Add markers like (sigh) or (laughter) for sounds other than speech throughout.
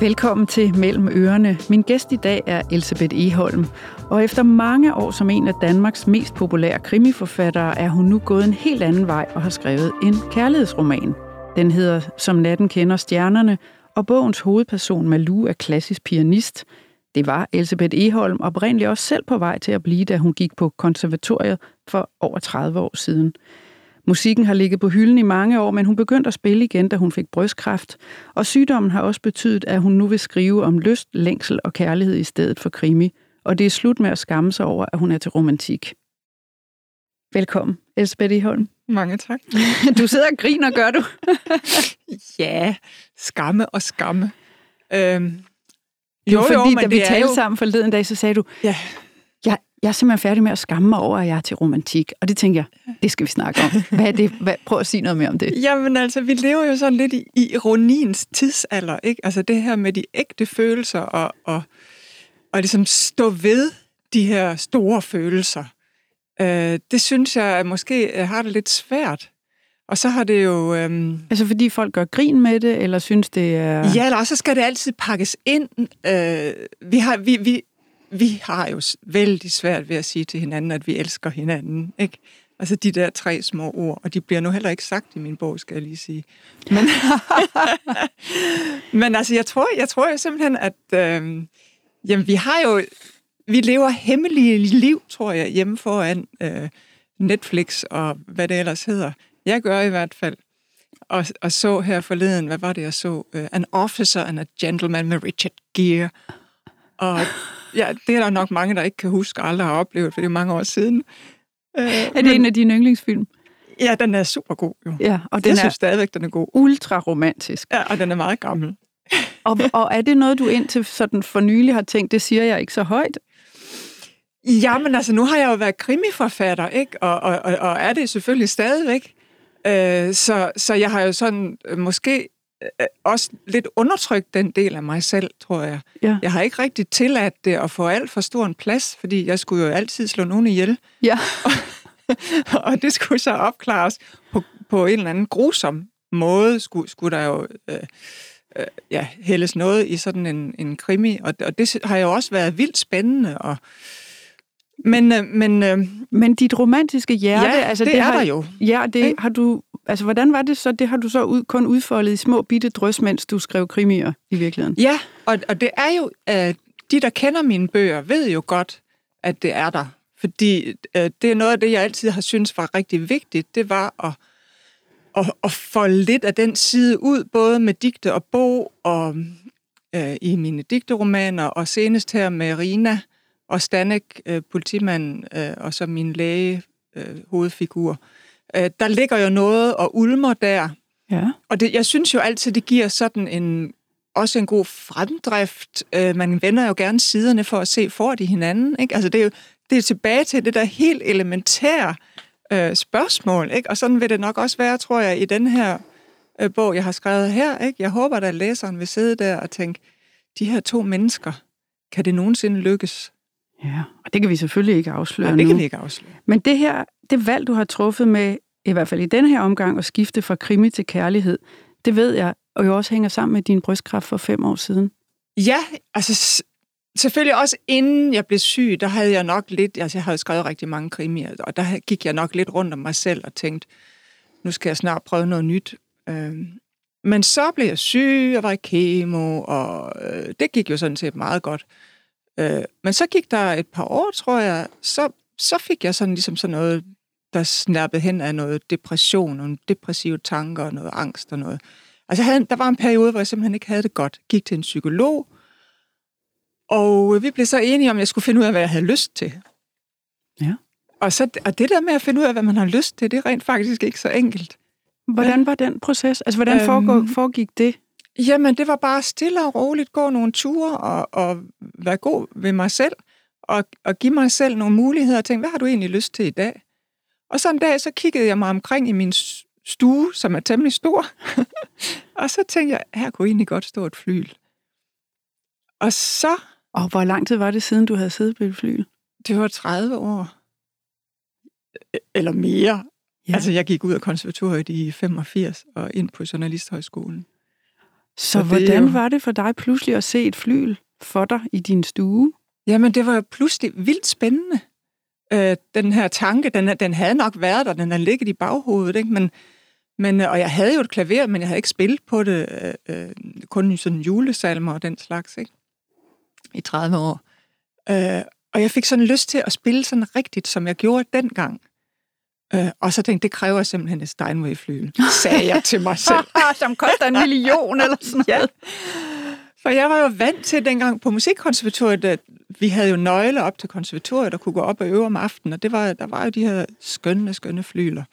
Velkommen til Mellem Ørerne. Min gæst i dag er Elisabeth Eholm. Og efter mange år som en af Danmarks mest populære krimiforfattere, er hun nu gået en helt anden vej og har skrevet en kærlighedsroman. Den hedder Som natten kender stjernerne, og bogens hovedperson Malu er klassisk pianist. Det var Elisabeth Eholm oprindeligt også selv på vej til at blive, da hun gik på konservatoriet for over 30 år siden. Musikken har ligget på hylden i mange år, men hun begyndte at spille igen, da hun fik brystkræft. Og sygdommen har også betydet, at hun nu vil skrive om lyst, længsel og kærlighed i stedet for krimi. Og det er slut med at skamme sig over, at hun er til romantik. Velkommen, Elsebeth Eholm. Mange tak. (laughs) Du sidder og griner, gør du? (laughs) ja, skamme og skamme. Øhm, jo, jo, fordi jo, men da vi talte jo... sammen forleden dag, så sagde du, ja. Jeg, er simpelthen færdig med at skamme mig over, at jeg er til romantik. Og det tænker jeg, det skal vi snakke om. (laughs) Hvad er det? Hvad, prøv at sige noget mere om det. Jamen altså, vi lever jo sådan lidt i, ironiens tidsalder, ikke? Altså det her med de ægte følelser, og, og, og ligesom stå ved de her store følelser. Øh, det synes jeg måske har det lidt svært. Og så har det jo... Øhm, altså fordi folk gør grin med det, eller synes det er... Ja, eller så skal det altid pakkes ind. Øh, vi, har, vi, vi, vi har jo vældig svært ved at sige til hinanden, at vi elsker hinanden. Ikke? Altså de der tre små ord, og de bliver nu heller ikke sagt i min bog, skal jeg lige sige. Men, (laughs) men altså, jeg tror, jeg tror jo simpelthen, at øh, jamen, vi har jo... Vi lever hemmelige liv, tror jeg, hjemme foran øh, Netflix og hvad det ellers hedder. Jeg gør i hvert fald. Og, og så her forleden, hvad var det, jeg så? Uh, An Officer and a Gentleman med Richard Gere. Og ja, det er der nok mange, der ikke kan huske og aldrig har oplevet, for det er mange år siden. Uh, er det men, en af dine yndlingsfilm? Ja, den er super god, jo. Ja, og den jeg er synes stadigvæk, den er god. Ultra romantisk. Ja, og den er meget gammel. og, og er det noget, du indtil sådan for nylig har tænkt, det siger jeg ikke så højt? Ja, men altså, nu har jeg jo været krimiforfatter, ikke? Og, og, og, og er det selvfølgelig stadigvæk. Øh, så, så jeg har jo sådan øh, måske øh, også lidt undertrykt den del af mig selv, tror jeg. Ja. Jeg har ikke rigtig tilladt det at få alt for stor en plads, fordi jeg skulle jo altid slå nogen ihjel. Ja. (laughs) og det skulle så opklares på, på en eller anden grusom måde, skulle, skulle der jo øh, øh, ja, hældes noget i sådan en, en krimi, og, og det har jo også været vildt spændende, og men, øh, men, øh, men dit romantiske hjerte, ja, altså det, det er har, der jo. Ja, det har du, altså hvordan var det så? Det har du så ud, kun udfoldet i små bitte drøs, mens du skrev krimier i virkeligheden. Ja, og, og det er jo, øh, de der kender mine bøger, ved jo godt, at det er der. Fordi øh, det er noget af det, jeg altid har syntes var rigtig vigtigt, det var at, at, at få lidt af den side ud, både med digte og bog, og øh, i mine digteromaner, og senest her med Rina, og Stanek, øh, politimanden, øh, og så min læge, øh, hovedfigur. Øh, der ligger jo noget og ulmer der. Ja. Og det, jeg synes jo altid, det giver sådan en også en god fremdrift. Øh, man vender jo gerne siderne for at se, for de hinanden. Ikke? Altså det er jo det er tilbage til det der helt elementære øh, spørgsmål. Ikke? Og sådan vil det nok også være, tror jeg, i den her øh, bog, jeg har skrevet her. Ikke? Jeg håber, at læseren vil sidde der og tænke, de her to mennesker, kan det nogensinde lykkes? Ja, og det kan vi selvfølgelig ikke afsløre Nej, det kan vi ikke afsløre. Men det her, det valg, du har truffet med, i hvert fald i den her omgang, at skifte fra krimi til kærlighed, det ved jeg, og jo også hænger sammen med din brystkræft for fem år siden. Ja, altså selvfølgelig også inden jeg blev syg, der havde jeg nok lidt, altså jeg havde skrevet rigtig mange krimier, og der gik jeg nok lidt rundt om mig selv og tænkte, nu skal jeg snart prøve noget nyt. Øhm, men så blev jeg syg, jeg var i kemo, og øh, det gik jo sådan set meget godt. Øh, men så gik der et par år, tror jeg, så, så fik jeg sådan ligesom sådan noget, der snappede hen af noget depression, nogle depressive tanker og noget angst og noget. Altså havde, der var en periode, hvor jeg simpelthen ikke havde det godt. Gik til en psykolog, og vi blev så enige om, at jeg skulle finde ud af, hvad jeg havde lyst til. Ja. Og, så, og det der med at finde ud af, hvad man har lyst til, det er rent faktisk ikke så enkelt. Hvordan var den proces? Altså, hvordan øhm, foregik det? Jamen, det var bare stille og roligt, gå nogle ture og, og være god ved mig selv, og, og give mig selv nogle muligheder og tænke, hvad har du egentlig lyst til i dag? Og så en dag, så kiggede jeg mig omkring i min stue, som er temmelig stor, (laughs) og så tænkte jeg, her kunne egentlig godt stå et flyl. Og så... Og hvor lang tid var det siden, du havde siddet på et flyl? Det var 30 år. Eller mere. Ja. Altså, jeg gik ud af konservatoriet i 85 og ind på Journalisthøjskolen. Så Og det hvordan jo- var det for dig pludselig at se et flyl for dig i din stue? Jamen, det var jo pludselig vildt spændende. Øh, den her tanke, den, den havde nok været der, den har ligget i baghovedet, ikke? Men, men, øh, og jeg havde jo et klaver, men jeg havde ikke spillet på det, øh, øh, kun sådan julesalmer og den slags, ikke? I 30 år. Øh, og jeg fik sådan lyst til at spille sådan rigtigt, som jeg gjorde dengang. Øh, og så tænkte det kræver simpelthen et Steinway-flyl, sagde jeg til mig selv. (laughs) Som koster en million eller sådan Ja. For jeg var jo vant til dengang på musikkonservatoriet, at vi havde jo nøgler op til konservatoriet, og kunne gå op og øve om aftenen, og det var, der var jo de her skønne, skønne flyler.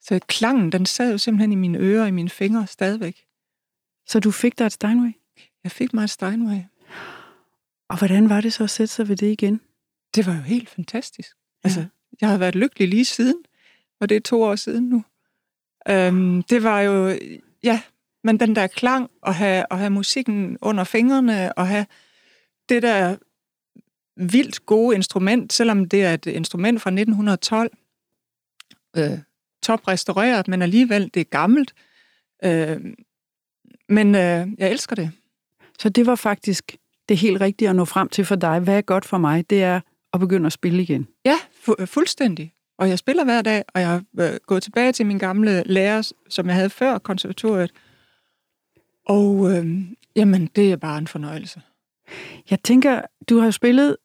Så klangen, den sad jo simpelthen i mine ører og i mine fingre stadigvæk. Så du fik dig et Steinway? Jeg fik mig et Steinway. Og hvordan var det så at sætte sig ved det igen? Det var jo helt fantastisk. Altså, jeg har været lykkelig lige siden, og det er to år siden nu. Øhm, det var jo, ja, men den der klang, og have, at have musikken under fingrene, og have det der vildt gode instrument, selvom det er et instrument fra 1912, øh, toprestaureret, men alligevel, det er gammelt. Øh, men øh, jeg elsker det. Så det var faktisk det helt rigtige at nå frem til for dig. Hvad er godt for mig? Det er at begynde at spille igen. Ja, fu- fuldstændig. Og jeg spiller hver dag, og jeg har øh, gået tilbage til min gamle lærer, som jeg havde før konservatoriet. Og øh, jamen, det er bare en fornøjelse. Jeg tænker, du har spillet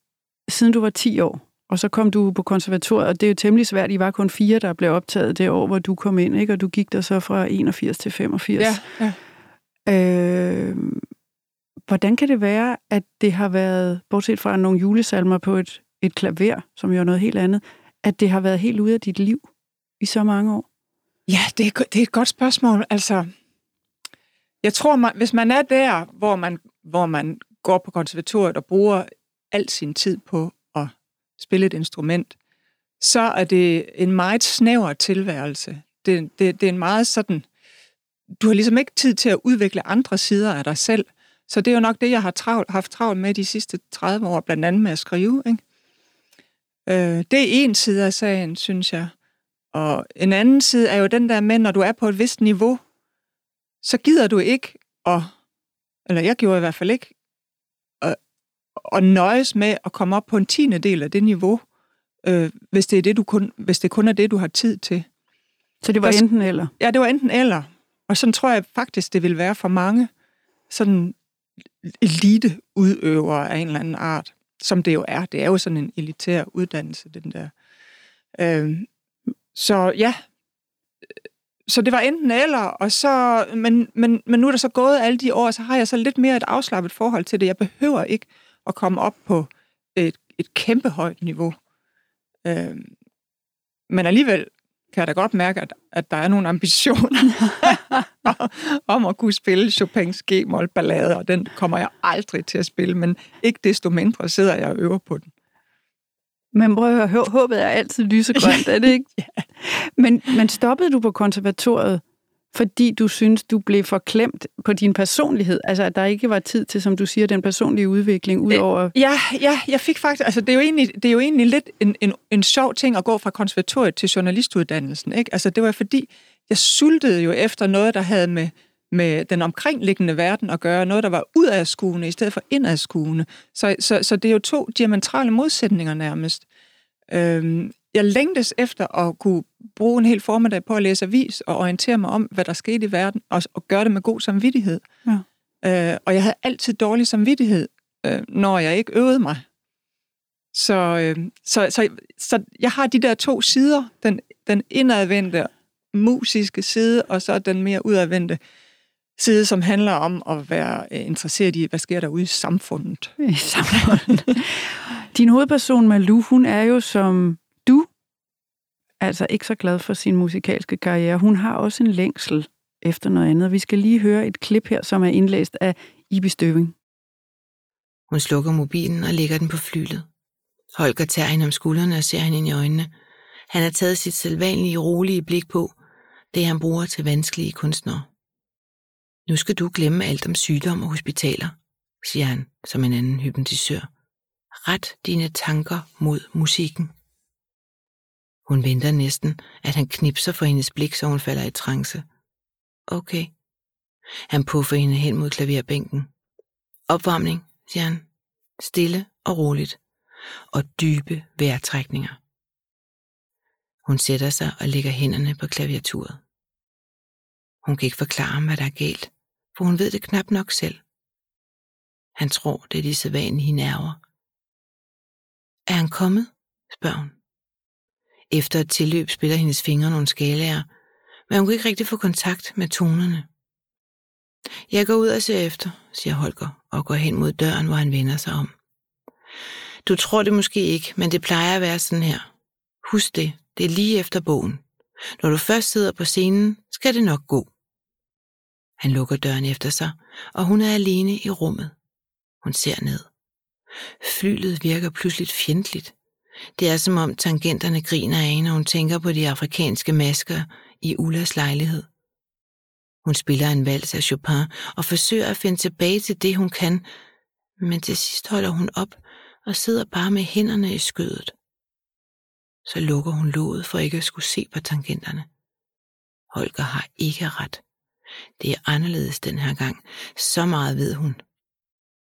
siden du var 10 år, og så kom du på konservatoriet, og det er jo temmelig svært. I var kun fire, der blev optaget det år, hvor du kom ind, ikke? og du gik der så fra 81 til 85. Ja, ja. Øh, hvordan kan det være, at det har været, bortset fra nogle julesalmer på et, et klaver, som jo er noget helt andet, at det har været helt ude af dit liv i så mange år? ja det, er, det er et godt spørgsmål. Altså, jeg tror, man, hvis man er der, hvor man, hvor man går på konservatoriet og bruger al sin tid på at spille et instrument, så er det en meget snæver tilværelse. Det, det, det er en meget sådan... Du har ligesom ikke tid til at udvikle andre sider af dig selv. Så det er jo nok det, jeg har travlt, haft travlt med de sidste 30 år, blandt andet med at skrive. Ikke? Øh, det er en side af sagen, synes jeg. Og en anden side er jo den der med, når du er på et vist niveau, så gider du ikke at, eller jeg gjorde i hvert fald ikke, at, at nøjes med at komme op på en tiende del af det niveau, øh, hvis, det er det, du kun, hvis det kun er det, du har tid til. Så det var Der- enten eller. Ja, det var enten eller. Og sådan tror jeg faktisk, det vil være for mange sådan eliteudøvere af en eller anden art, som det jo er. Det er jo sådan en elitær uddannelse, den der. Øh, så ja, så det var enten eller, og så, men, men, men nu er der så gået alle de år, så har jeg så lidt mere et afslappet forhold til det. Jeg behøver ikke at komme op på et, et kæmpe højt niveau. Øh, men alligevel kan jeg da godt mærke, at, at der er nogle ambitioner (laughs) om at kunne spille Chopins G-mol ballade, og den kommer jeg aldrig til at spille, men ikke desto mindre sidder jeg og øver på den. Men prøv at høre, hå- håbet er altid lysegrønt, (laughs) er det ikke? Ja. men, men stoppede du på konservatoriet, fordi du synes, du blev forklemt på din personlighed? Altså, at der ikke var tid til, som du siger, den personlige udvikling, udover... Ja, ja, jeg fik faktisk, altså det er jo egentlig, det er jo egentlig lidt en, en, en sjov ting at gå fra konservatoriet til journalistuddannelsen, ikke? Altså det var fordi, jeg sultede jo efter noget, der havde med, med den omkringliggende verden at gøre, noget, der var udadskuende i stedet for indadskuende. Så, så, så det er jo to diametrale modsætninger nærmest. Øhm, jeg længtes efter at kunne bruge en hel formiddag på at læse avis og orientere mig om, hvad der skete i verden, og, og gøre det med god samvittighed. Ja. Øh, og jeg havde altid dårlig samvittighed, øh, når jeg ikke øvede mig. Så, øh, så, så, så jeg har de der to sider, den, den indadvendte musiske side, og så den mere udadvendte side, som handler om at være øh, interesseret i, hvad sker der ude i samfundet. i samfundet. (laughs) Din hovedperson, Malou, hun er jo som altså ikke så glad for sin musikalske karriere. Hun har også en længsel efter noget andet. Vi skal lige høre et klip her, som er indlæst af Ibi Støving. Hun slukker mobilen og lægger den på flylet. Holger tager hende om skuldrene og ser hende ind i øjnene. Han har taget sit sædvanlige rolige blik på, det han bruger til vanskelige kunstnere. Nu skal du glemme alt om sygdom og hospitaler, siger han som en anden hypnotisør. Ret dine tanker mod musikken. Hun venter næsten, at han knipser for hendes blik, så hun falder i trance. Okay. Han puffer hende hen mod klaverbænken. Opvarmning, siger han. Stille og roligt. Og dybe vejrtrækninger. Hun sætter sig og lægger hænderne på klaviaturet. Hun kan ikke forklare ham, hvad der er galt, for hun ved det knap nok selv. Han tror, det er de sædvanlige nerver. Er han kommet? spørger hun. Efter et tilløb spiller hendes fingre nogle skalaer, men hun kan ikke rigtig få kontakt med tonerne. Jeg går ud og ser efter, siger Holger og går hen mod døren, hvor han vender sig om. Du tror det måske ikke, men det plejer at være sådan her. Husk det, det er lige efter bogen. Når du først sidder på scenen, skal det nok gå. Han lukker døren efter sig, og hun er alene i rummet. Hun ser ned. Flylet virker pludselig fjendtligt. Det er som om tangenterne griner af når hun tænker på de afrikanske masker i Ullas lejlighed. Hun spiller en vals af Chopin og forsøger at finde tilbage til det, hun kan, men til sidst holder hun op og sidder bare med hænderne i skødet. Så lukker hun låget for ikke at skulle se på tangenterne. Holger har ikke ret. Det er anderledes den her gang. Så meget ved hun.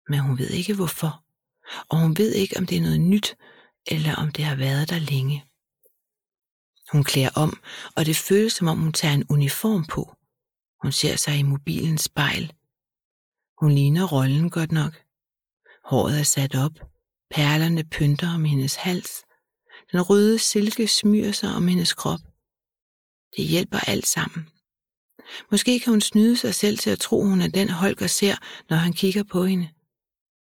Men hun ved ikke hvorfor. Og hun ved ikke, om det er noget nyt, eller om det har været der længe. Hun klæder om, og det føles som om hun tager en uniform på. Hun ser sig i mobilens spejl. Hun ligner rollen godt nok. Håret er sat op. Perlerne pynter om hendes hals. Den røde silke smyrer sig om hendes krop. Det hjælper alt sammen. Måske kan hun snyde sig selv til at tro, hun er den Holger ser, når han kigger på hende.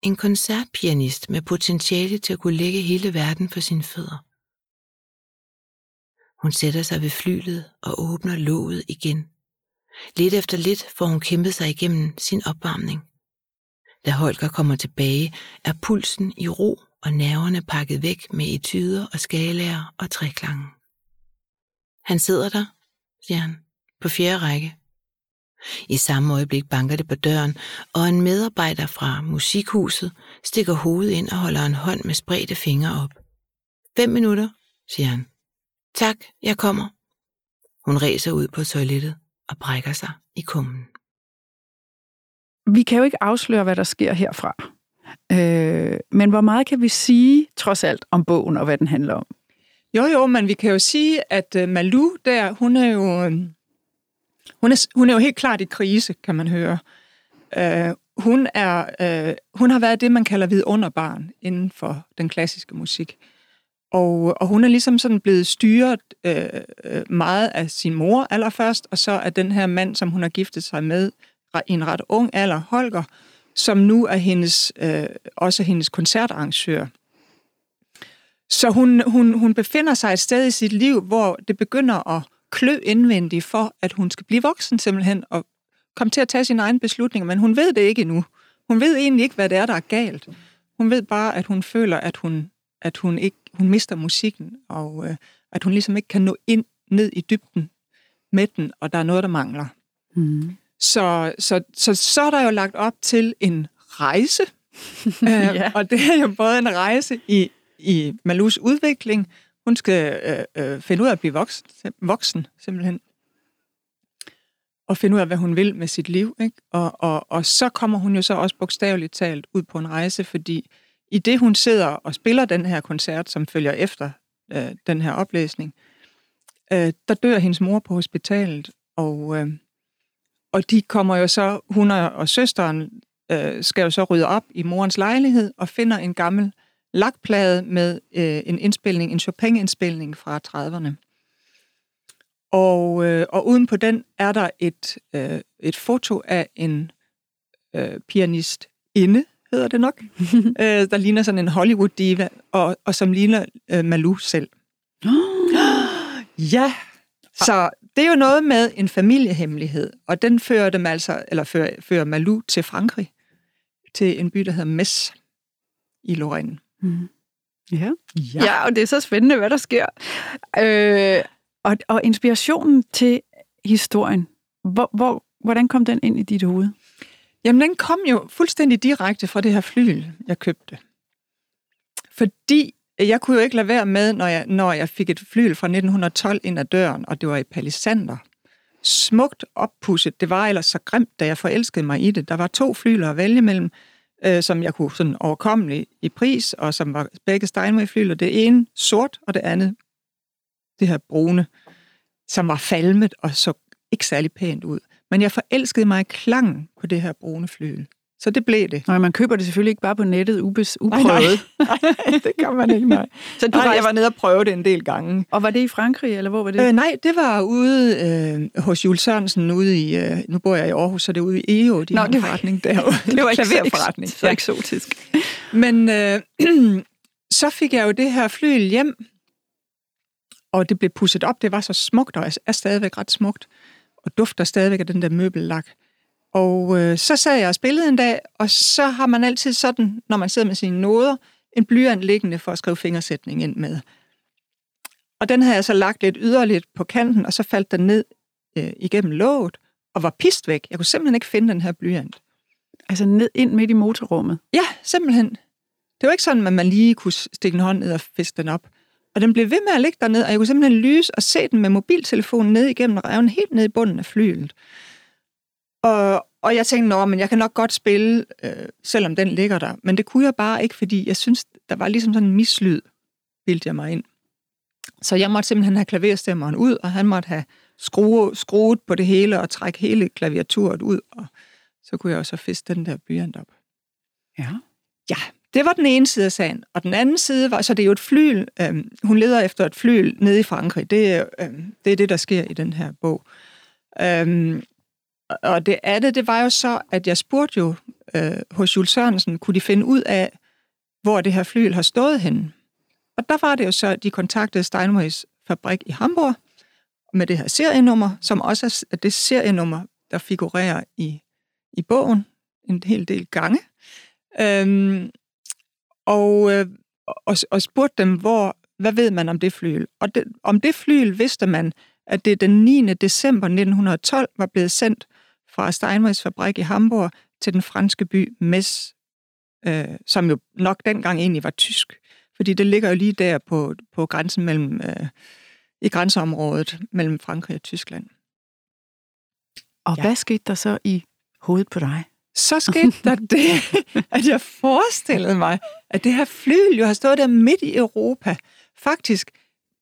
En koncertpianist med potentiale til at kunne lægge hele verden for sine fødder. Hun sætter sig ved flylet og åbner låget igen. Lidt efter lidt får hun kæmpet sig igennem sin opvarmning. Da Holger kommer tilbage, er pulsen i ro og nerverne pakket væk med etyder og skalaer og træklange. Han sidder der, siger han, på fjerde række. I samme øjeblik banker det på døren, og en medarbejder fra musikhuset stikker hovedet ind og holder en hånd med spredte fingre op. Fem minutter, siger han. Tak, jeg kommer. Hun ræser ud på toilettet og brækker sig i kummen. Vi kan jo ikke afsløre, hvad der sker herfra. Øh, men hvor meget kan vi sige, trods alt, om bogen og hvad den handler om? Jo, jo, men vi kan jo sige, at uh, Malu der, hun er jo, hun er, hun er jo helt klart i krise, kan man høre. Uh, hun, er, uh, hun har været det, man kalder vidunderbarn inden for den klassiske musik. Og, og hun er ligesom sådan blevet styret uh, meget af sin mor allerførst, og så af den her mand, som hun har giftet sig med i en ret ung alder, Holger, som nu er hendes, uh, også hendes koncertarrangør. Så hun, hun, hun befinder sig et sted i sit liv, hvor det begynder at klø indvendigt for, at hun skal blive voksen simpelthen, og komme til at tage sine egne beslutninger, men hun ved det ikke endnu. Hun ved egentlig ikke, hvad det er, der er galt. Hun ved bare, at hun føler, at hun, at hun ikke hun mister musikken, og øh, at hun ligesom ikke kan nå ind ned i dybden med den, og der er noget, der mangler. Mm. Så, så, så, så er der jo lagt op til en rejse, (laughs) ja. øh, og det er jo både en rejse i i Malus udvikling. Hun skal øh, øh, finde ud af at blive voksen, voksen, simpelthen. Og finde ud af, hvad hun vil med sit liv. Ikke? Og, og, og så kommer hun jo så også bogstaveligt talt ud på en rejse, fordi i det hun sidder og spiller den her koncert, som følger efter øh, den her oplæsning, øh, der dør hendes mor på hospitalet, og, øh, og de kommer jo så, hun og, og søsteren øh, skal jo så rydde op i morens lejlighed og finder en gammel lakplade med øh, en indspilning, en Chopin-indspilning fra 30'erne. Og, øh, og uden på den er der et, øh, et foto af en øh, pianist inde, hedder det nok, (laughs) øh, der ligner sådan en Hollywood-diva, og, og som ligner øh, Malou selv. ja, så det er jo noget med en familiehemmelighed, og den fører dem altså, eller fører, fører Malou til Frankrig, til en by, der hedder Metz i Lorraine. Mm. Ja. ja. ja, og det er så spændende, hvad der sker. Øh, og, og inspirationen til historien, hvor, hvor, hvordan kom den ind i dit hoved? Jamen, den kom jo fuldstændig direkte fra det her fly, jeg købte. Fordi jeg kunne jo ikke lade være med, når jeg, når jeg fik et fly fra 1912 ind ad døren, og det var i Palisander, smukt oppusset. Det var ellers så grimt, da jeg forelskede mig i det. Der var to flyler at vælge mellem, øh, som jeg kunne sådan overkomme i pris, og som var begge Steinway-flyler. Det ene sort, og det andet det her brune, som var falmet og så ikke særlig pænt ud. Men jeg forelskede mig i klangen på det her brune flyl. Så det blev det. Nej, man køber det selvfølgelig ikke bare på nettet ubes, uprøvet. Nej, nej. (laughs) nej, det kan man ikke, nej. (laughs) Så du nej, rejste... jeg var nede og prøve det en del gange. Og var det i Frankrig, eller hvor var det? Øh, nej, det var ude øh, hos Jules Sørensen, ude i, øh, nu bor jeg i Aarhus, så det er ude i EO, de Nå, har en forretning (laughs) derude. det var ikke så, så eksotisk. Men øh, (clears throat) så fik jeg jo det her flyl hjem, og det blev pusset op. Det var så smukt, og er stadigvæk ret smukt, og dufter stadigvæk af den der møbellak. Og øh, så sad jeg og spillede en dag, og så har man altid sådan, når man sidder med sine noder, en blyant liggende for at skrive fingersætning ind med. Og den havde jeg så lagt lidt yderligt på kanten, og så faldt den ned øh, igennem låget og var pist væk. Jeg kunne simpelthen ikke finde den her blyant. Altså ned ind midt i motorrummet? Ja, simpelthen. Det var ikke sådan, at man lige kunne stikke en hånd ned og fiske den op. Og den blev ved med at ligge dernede, og jeg kunne simpelthen lyse og se den med mobiltelefonen ned igennem reven, helt ned i bunden af flyet. Og, og jeg tænkte, nå, men jeg kan nok godt spille, øh, selvom den ligger der. Men det kunne jeg bare ikke, fordi jeg synes, der var ligesom sådan en mislyd, bildte jeg mig ind. Så jeg måtte simpelthen have klaverstemmeren ud, og han måtte have skrue, skruet på det hele og trække hele klaviaturet ud, og så kunne jeg også fiske den der blyant op. Ja. Ja, det var den ene side af sagen. Og den anden side var, så det er jo et flyl. Øh, hun leder efter et flyl nede i Frankrig. Det, øh, det er det, der sker i den her bog. Øh, og det andet, det var jo så, at jeg spurgte jo øh, hos Jules Sørensen, kunne de finde ud af, hvor det her flyl har stået henne. Og der var det jo så, at de kontaktede Steinways fabrik i Hamburg med det her serienummer, som også er det serienummer, der figurerer i, i bogen en hel del gange. Øhm, og, øh, og, og spurgte dem, hvor, hvad ved man om det flyl? Og det, om det flyl vidste man, at det den 9. december 1912 var blevet sendt fra Steinways fabrik i Hamburg til den franske by Metz, øh, som jo nok dengang egentlig var tysk, fordi det ligger jo lige der på, på grænsen mellem, øh, i grænseområdet mellem Frankrig og Tyskland. Og ja. hvad skete der så i hovedet på dig? Så skete der (laughs) det, at jeg forestillede mig, at det her fly jo har stået der midt i Europa, faktisk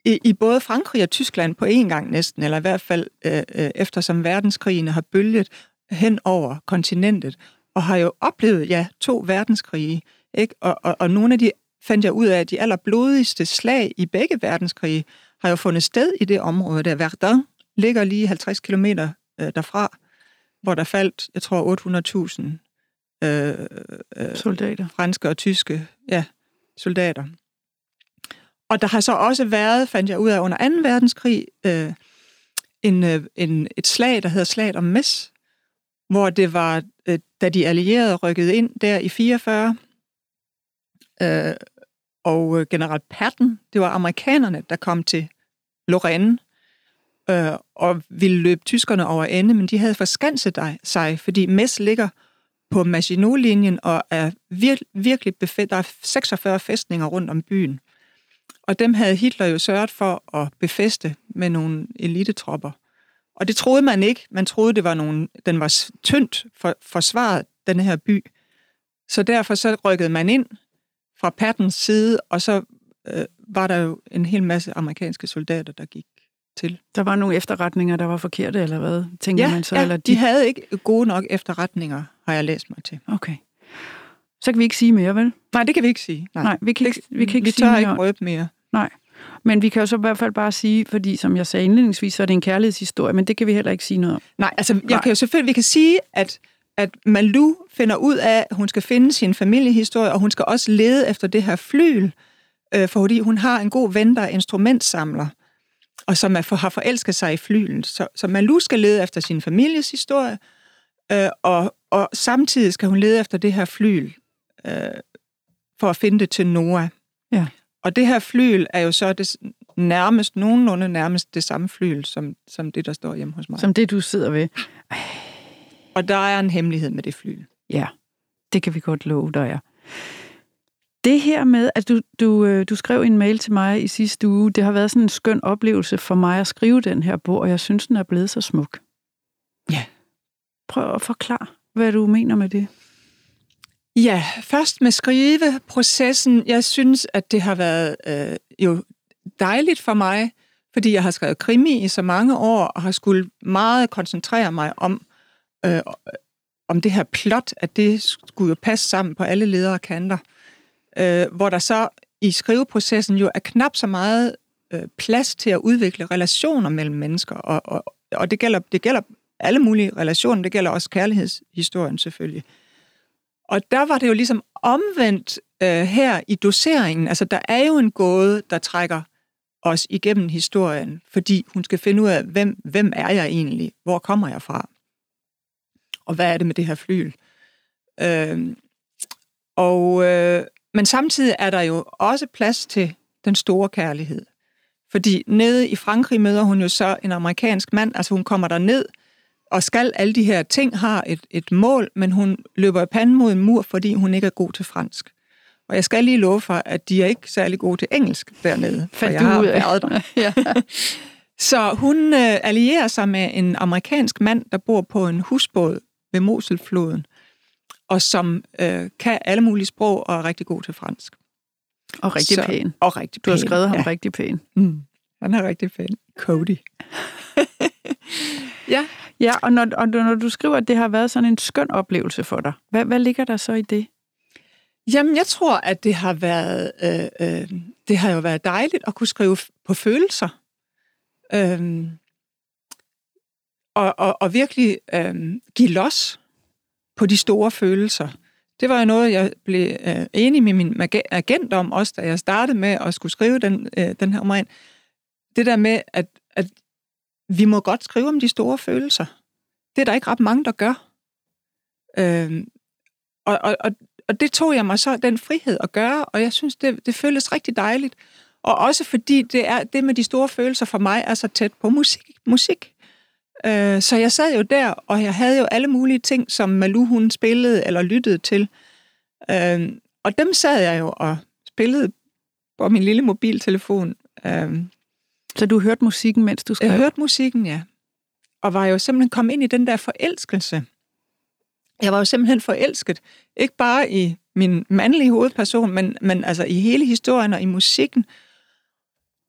i, i både Frankrig og Tyskland på en gang næsten, eller i hvert fald øh, øh, eftersom verdenskrigene har bølget hen over kontinentet, og har jo oplevet, ja, to verdenskrige, ikke? Og, og, og nogle af de fandt jeg ud af, at de allerblodigste slag i begge verdenskrige har jo fundet sted i det område der. Verdun ligger lige 50 km øh, derfra, hvor der faldt, jeg tror, 800.000 øh, øh, soldater. franske og tyske ja, soldater. Og der har så også været, fandt jeg ud af under 2. verdenskrig, øh, en, øh, en, et slag, der hedder Slaget om Mess, hvor det var, øh, da de allierede rykkede ind der i 44, øh, og øh, general Patton, det var amerikanerne, der kom til Lorraine, øh, og ville løbe tyskerne over ende, men de havde forskanset sig, fordi Mess ligger på Maginot-linjen og er vir- virkelig befæ- Der er 46 fæstninger rundt om byen. Og dem havde Hitler jo sørget for at befeste med nogle elitetropper. Og det troede man ikke. Man troede, det var nogle, den var tyndt for, forsvaret, den her by. Så derfor så rykkede man ind fra Pattens side, og så øh, var der jo en hel masse amerikanske soldater, der gik til. Der var nogle efterretninger, der var forkerte, eller hvad, tænker ja, man så? Ja, eller de... de havde ikke gode nok efterretninger, har jeg læst mig til. Okay. Så kan vi ikke sige mere, vel? Nej, det kan vi ikke sige. Nej, Nej vi kan ikke, vi kan ikke vi sige tør ikke røbe mere. Nej. Men vi kan jo så i hvert fald bare sige, fordi som jeg sagde indledningsvis, så er det en kærlighedshistorie, men det kan vi heller ikke sige noget om. Nej, altså jeg Nej. kan jo selvfølgelig, vi kan sige, at, at Malou finder ud af, at hun skal finde sin familiehistorie, og hun skal også lede efter det her flyl, øh, fordi hun har en god ven, der er instrumentsamler, og som er for, har forelsket sig i flylen. Så, så Malou skal lede efter sin families historie, øh, og, og samtidig skal hun lede efter det her flyl, øh, for at finde det til Noah. Ja. Og det her flyl er jo så det nærmest, nogenlunde nærmest det samme flyl, som, som det, der står hjemme hos mig. Som det, du sidder ved. Ej. Og der er en hemmelighed med det flyl. Ja, det kan vi godt love, der er. Det her med, at du, du, øh, du skrev en mail til mig i sidste uge, det har været sådan en skøn oplevelse for mig at skrive den her bog, og jeg synes, den er blevet så smuk. prøve at forklare, hvad du mener med det? Ja, først med skriveprocessen. Jeg synes, at det har været øh, jo dejligt for mig, fordi jeg har skrevet krimi i så mange år, og har skulle meget koncentrere mig om, øh, om det her plot, at det skulle jo passe sammen på alle ledere og kanter. Øh, hvor der så i skriveprocessen jo er knap så meget øh, plads til at udvikle relationer mellem mennesker, og, og, og det, gælder, det gælder alle mulige relationer, det gælder også kærlighedshistorien selvfølgelig. Og der var det jo ligesom omvendt øh, her i doseringen. Altså, der er jo en gåde, der trækker os igennem historien, fordi hun skal finde ud af, hvem, hvem er jeg egentlig? Hvor kommer jeg fra? Og hvad er det med det her flyl? Øh, og, øh, men samtidig er der jo også plads til den store kærlighed. Fordi nede i Frankrig møder hun jo så en amerikansk mand, altså hun kommer der ned og skal alle de her ting har et, et mål, men hun løber i panden mod en mur, fordi hun ikke er god til fransk. Og jeg skal lige love for, at de er ikke særlig gode til engelsk dernede, for jeg har været der. (laughs) ja. Så hun øh, allierer sig med en amerikansk mand, der bor på en husbåd ved Moselfloden, og som øh, kan alle mulige sprog og er rigtig god til fransk. Og rigtig så, pæn. Og rigtig pæn. Du har skrevet ham ja. rigtig pæn. Mm. Han er rigtig pæn. Cody. (laughs) ja. Ja, og når, og når du skriver, at det har været sådan en skøn oplevelse for dig, hvad, hvad ligger der så i det? Jamen, jeg tror, at det har været, øh, øh, det har jo været dejligt at kunne skrive på følelser. Øh, og, og, og virkelig øh, give los på de store følelser. Det var jo noget, jeg blev øh, enig med min agent om, også da jeg startede med at skulle skrive den, øh, den her roman. Det der med, at, at vi må godt skrive om de store følelser. Det er der ikke ret mange, der gør. Øhm, og, og, og, og det tog jeg mig så den frihed at gøre, og jeg synes, det, det føles rigtig dejligt. Og også fordi det, er, det med de store følelser for mig er så tæt på musik. musik. Øh, så jeg sad jo der, og jeg havde jo alle mulige ting, som Malou hun spillede eller lyttede til. Øh, og dem sad jeg jo og spillede på min lille mobiltelefon. Øh, så du hørte musikken, mens du skrev? Jeg hørte musikken, ja. Og var jo simpelthen kommet ind i den der forelskelse. Jeg var jo simpelthen forelsket. Ikke bare i min mandlige hovedperson, men, men altså i hele historien og i musikken.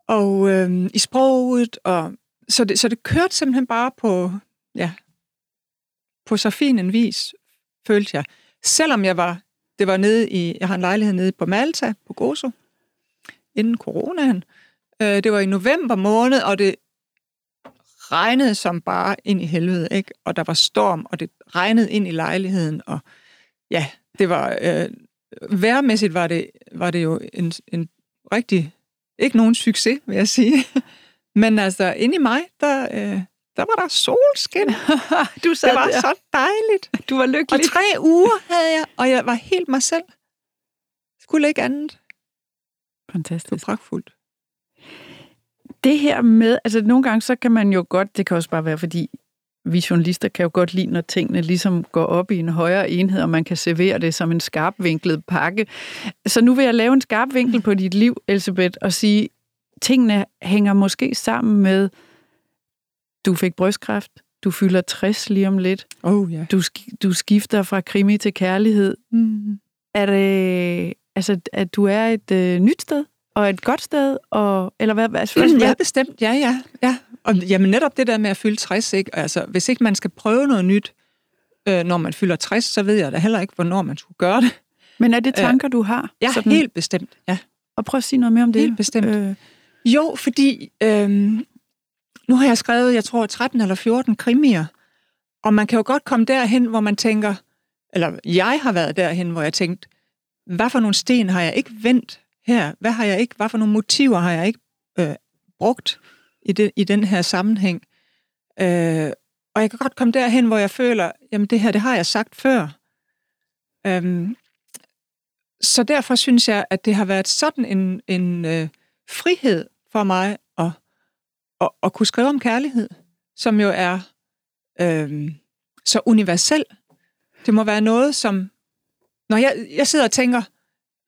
Og øh, i sproget. Og, så, det, så det kørte simpelthen bare på, ja, på så fin en vis, følte jeg. Selvom jeg var, det var nede i, jeg har en lejlighed nede på Malta, på Gozo, inden coronaen. Øh, det var i november måned, og det regnede som bare ind i helvede, ikke? Og der var storm, og det regnede ind i lejligheden, og ja, det var... Øh, værmæssigt var det, var det jo en, en rigtig... Ikke nogen succes, vil jeg sige. (laughs) Men altså, inde i mig, der, øh, der var der solskin. (laughs) du sad det var der. så dejligt. Du var lykkelig. Og tre uger havde jeg, og jeg var helt mig selv. Skulle ikke andet. Fantastisk. Det var pragtfuldt det her med, altså nogle gange, så kan man jo godt, det kan også bare være, fordi vi journalister kan jo godt lide, når tingene ligesom går op i en højere enhed, og man kan servere det som en skarpvinklet pakke. Så nu vil jeg lave en skarp vinkel på dit liv, Elisabeth, og sige, tingene hænger måske sammen med, du fik brystkræft, du fylder 60 lige om lidt, oh, yeah. du, du skifter fra krimi til kærlighed. Mm. Er det, altså, at du er et øh, nyt sted? Og et godt sted? Og, eller hvad? Altså, hvad? Ja, bestemt. Ja, ja. ja. Og jamen, netop det der med at fylde 60, ikke? Altså, hvis ikke man skal prøve noget nyt, øh, når man fylder 60, så ved jeg da heller ikke, hvornår man skulle gøre det. Men er det tanker, øh, du har? Ja, sådan? helt bestemt. Ja. Og prøv at sige noget mere om det. Helt bestemt. Øh. Jo, fordi øh, nu har jeg skrevet, jeg tror, 13 eller 14 krimier, og man kan jo godt komme derhen, hvor man tænker, eller jeg har været derhen, hvor jeg tænkte, hvad for nogle sten har jeg ikke vendt her? Hvad har jeg ikke, hvad for nogle motiver har jeg ikke øh, brugt i, det, i den her sammenhæng? Øh, og jeg kan godt komme derhen, hvor jeg føler, jamen det her, det har jeg sagt før. Øhm, så derfor synes jeg, at det har været sådan en, en øh, frihed for mig at, at, at kunne skrive om kærlighed, som jo er øh, så universel. Det må være noget, som... Når jeg, jeg sidder og tænker,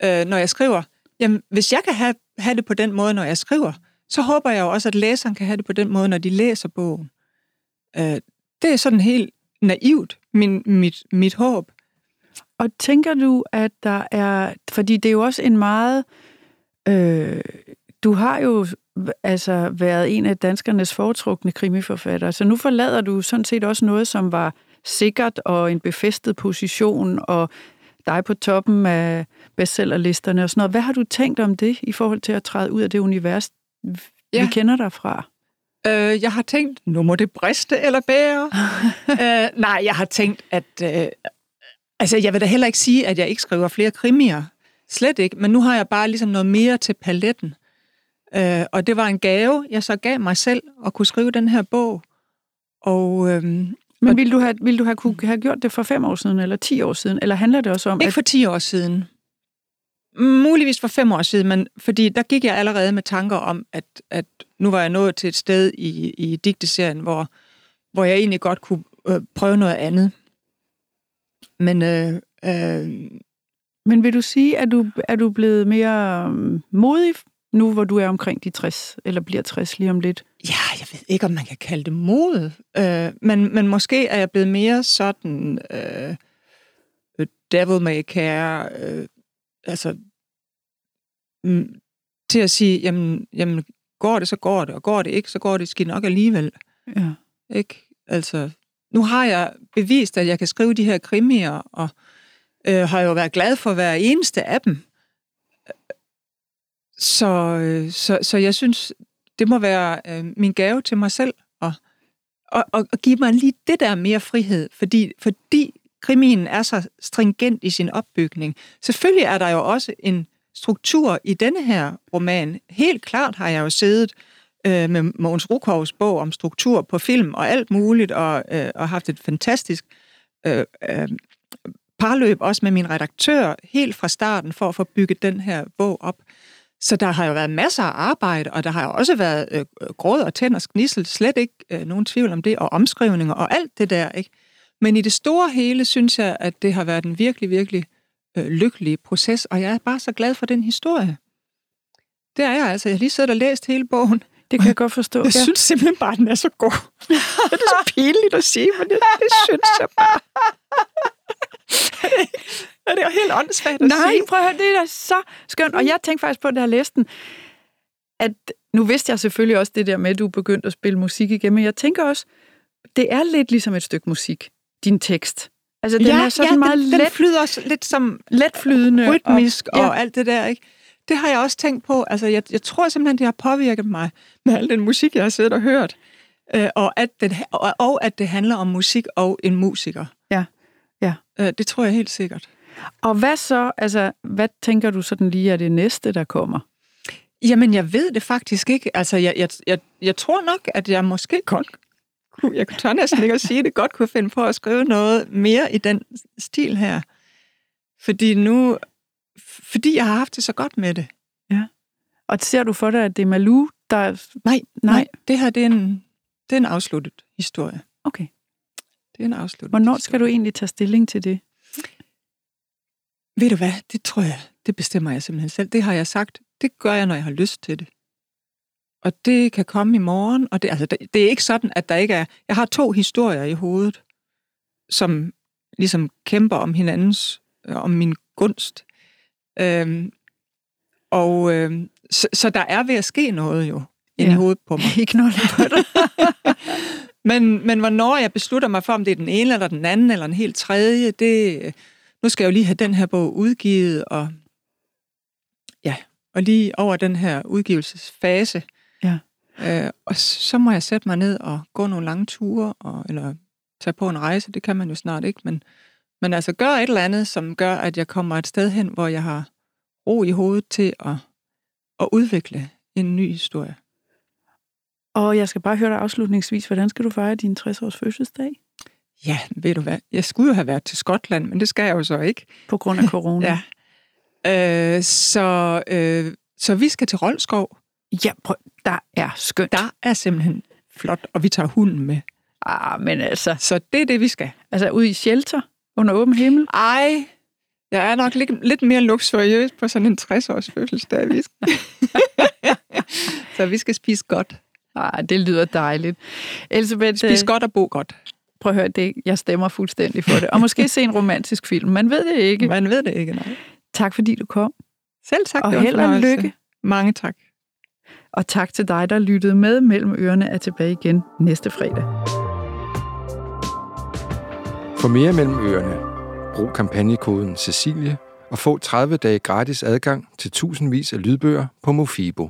øh, når jeg skriver, Jamen, hvis jeg kan have, have det på den måde, når jeg skriver, så håber jeg jo også, at læseren kan have det på den måde, når de læser bogen. Øh, det er sådan helt naivt, min, mit, mit håb. Og tænker du, at der er... Fordi det er jo også en meget... Øh, du har jo altså været en af danskernes foretrukne krimiforfattere, så nu forlader du sådan set også noget, som var sikkert og en befæstet position, og dig på toppen af bestsellerlisterne og sådan noget. Hvad har du tænkt om det i forhold til at træde ud af det univers, vi ja. kender dig fra? Øh, jeg har tænkt, nu må det briste eller bære. (laughs) øh, nej, jeg har tænkt, at... Øh, altså, jeg vil da heller ikke sige, at jeg ikke skriver flere krimier. Slet ikke. Men nu har jeg bare ligesom noget mere til paletten. Øh, og det var en gave, jeg så gav mig selv at kunne skrive den her bog. Og, øhm, Men ville du, have, ville du have, kunne have gjort det for fem år siden, eller ti år siden? Eller handler det også om... Ikke for ti år siden. Muligvis for fem år siden, men fordi der gik jeg allerede med tanker om, at, at nu var jeg nået til et sted i, i digteserien, hvor, hvor jeg egentlig godt kunne øh, prøve noget andet. Men, øh, øh, men vil du sige, at du er du blevet mere øh, modig nu, hvor du er omkring de 60, eller bliver 60 lige om lidt? Ja, jeg ved ikke, om man kan kalde det mod, øh, men, men måske er jeg blevet mere sådan øh, devil may care, øh, altså mm, til at sige, jamen, jamen, går det, så går det, og går det ikke, så går det skidt nok alligevel. Ja. Ikke? Altså, nu har jeg bevist, at jeg kan skrive de her krimier, og øh, har jo været glad for hver eneste af dem. Så, øh, så, så jeg synes, det må være øh, min gave til mig selv, og, og, og, og give mig lige det der mere frihed, fordi, fordi krimien er så stringent i sin opbygning. Selvfølgelig er der jo også en struktur i denne her roman. Helt klart har jeg jo siddet øh, med Mogens Rukovs bog om struktur på film og alt muligt, og, øh, og haft et fantastisk øh, øh, parløb også med min redaktør helt fra starten for at få bygget den her bog op. Så der har jo været masser af arbejde, og der har jo også været øh, gråd og tænd og gnissel, slet ikke øh, nogen tvivl om det, og omskrivninger og alt det der. ikke. Men i det store hele synes jeg, at det har været en virkelig, virkelig øh, lykkelig proces, og jeg er bare så glad for den historie. Det er jeg altså. Jeg har lige siddet og læst hele bogen. Det kan jeg godt forstå. Jeg ja. synes simpelthen bare, at den er så god. (laughs) det er så pinligt at sige, men det, det synes jeg bare. (laughs) ja, det er helt åndssvagt at Nej, sige. prøv at høre, det er da så skønt. Og jeg tænkte faktisk på, da jeg læste den, at nu vidste jeg selvfølgelig også det der med, at du begyndte at spille musik igen, men jeg tænker også, det er lidt ligesom et stykke musik, din tekst. Altså, den ja, er sådan ja, meget den, let, den flyder også lidt som letflydende. rytmisk og, ja. og alt det der, ikke? Det har jeg også tænkt på. Altså, jeg, jeg tror simpelthen, det har påvirket mig med al den musik, jeg har siddet og hørt. Øh, og, at den, og, og at det handler om musik og en musiker. Ja, ja. Øh, det tror jeg helt sikkert. Og hvad så, altså, hvad tænker du sådan lige er det næste, der kommer? Jamen, jeg ved det faktisk ikke. Altså, jeg, jeg, jeg, jeg tror nok, at jeg måske godt jeg tør næsten ikke at sige det, godt kunne finde på at skrive noget mere i den stil her. Fordi nu, fordi jeg har haft det så godt med det. Ja. Og ser du for dig, at det er Malou, der... Nej, nej, nej det her det er, en, det er en afsluttet historie. Okay. Det er en afsluttet Hvornår historie. skal du egentlig tage stilling til det? Ved du hvad, det tror jeg, det bestemmer jeg simpelthen selv. Det har jeg sagt, det gør jeg, når jeg har lyst til det. Og det kan komme i morgen, og det, altså, det, er ikke sådan, at der ikke er... Jeg har to historier i hovedet, som ligesom kæmper om hinandens, øh, om min gunst. Øhm, og øhm, så, så der er ved at ske noget jo, inde ja. i hovedet på mig. (laughs) I knolden på dig. (laughs) men, men hvornår jeg beslutter mig for, om det er den ene eller den anden, eller en helt tredje, det... Nu skal jeg jo lige have den her bog udgivet, og ja, og lige over den her udgivelsesfase, Ja. Øh, og så må jeg sætte mig ned og gå nogle lange ture, og, eller tage på en rejse, det kan man jo snart ikke, men, men altså gør et eller andet, som gør, at jeg kommer et sted hen, hvor jeg har ro i hovedet til at, at udvikle en ny historie. Og jeg skal bare høre dig afslutningsvis, hvordan skal du fejre din 60-års fødselsdag? Ja, ved du hvad, jeg skulle jo have været til Skotland, men det skal jeg jo så ikke. På grund af corona? (laughs) ja. Øh, så, øh, så vi skal til Rolskov. Ja, prøv, der er skønt. Der er simpelthen flot, og vi tager hunden med. Ah, men altså... Så det er det, vi skal. Altså ud i shelter under åben himmel? Ej, jeg er nok lidt, lidt mere luksuriøs på sådan en 60-års fødselsdag. Vi skal. (laughs) så vi skal spise godt. Ah, det lyder dejligt. Elisabeth, Spis godt og bo godt. Prøv at høre, det, jeg stemmer fuldstændig for det. Og måske (laughs) se en romantisk film. Man ved det ikke. Man ved det ikke, nej. Tak fordi du kom. Selv tak. Og det held og lykke. Mange tak. Og tak til dig, der lyttede med. Mellem ørerne er tilbage igen næste fredag. For mere mellem ørerne, brug kampagnekoden Cecilie og få 30 dage gratis adgang til tusindvis af lydbøger på Mofibo.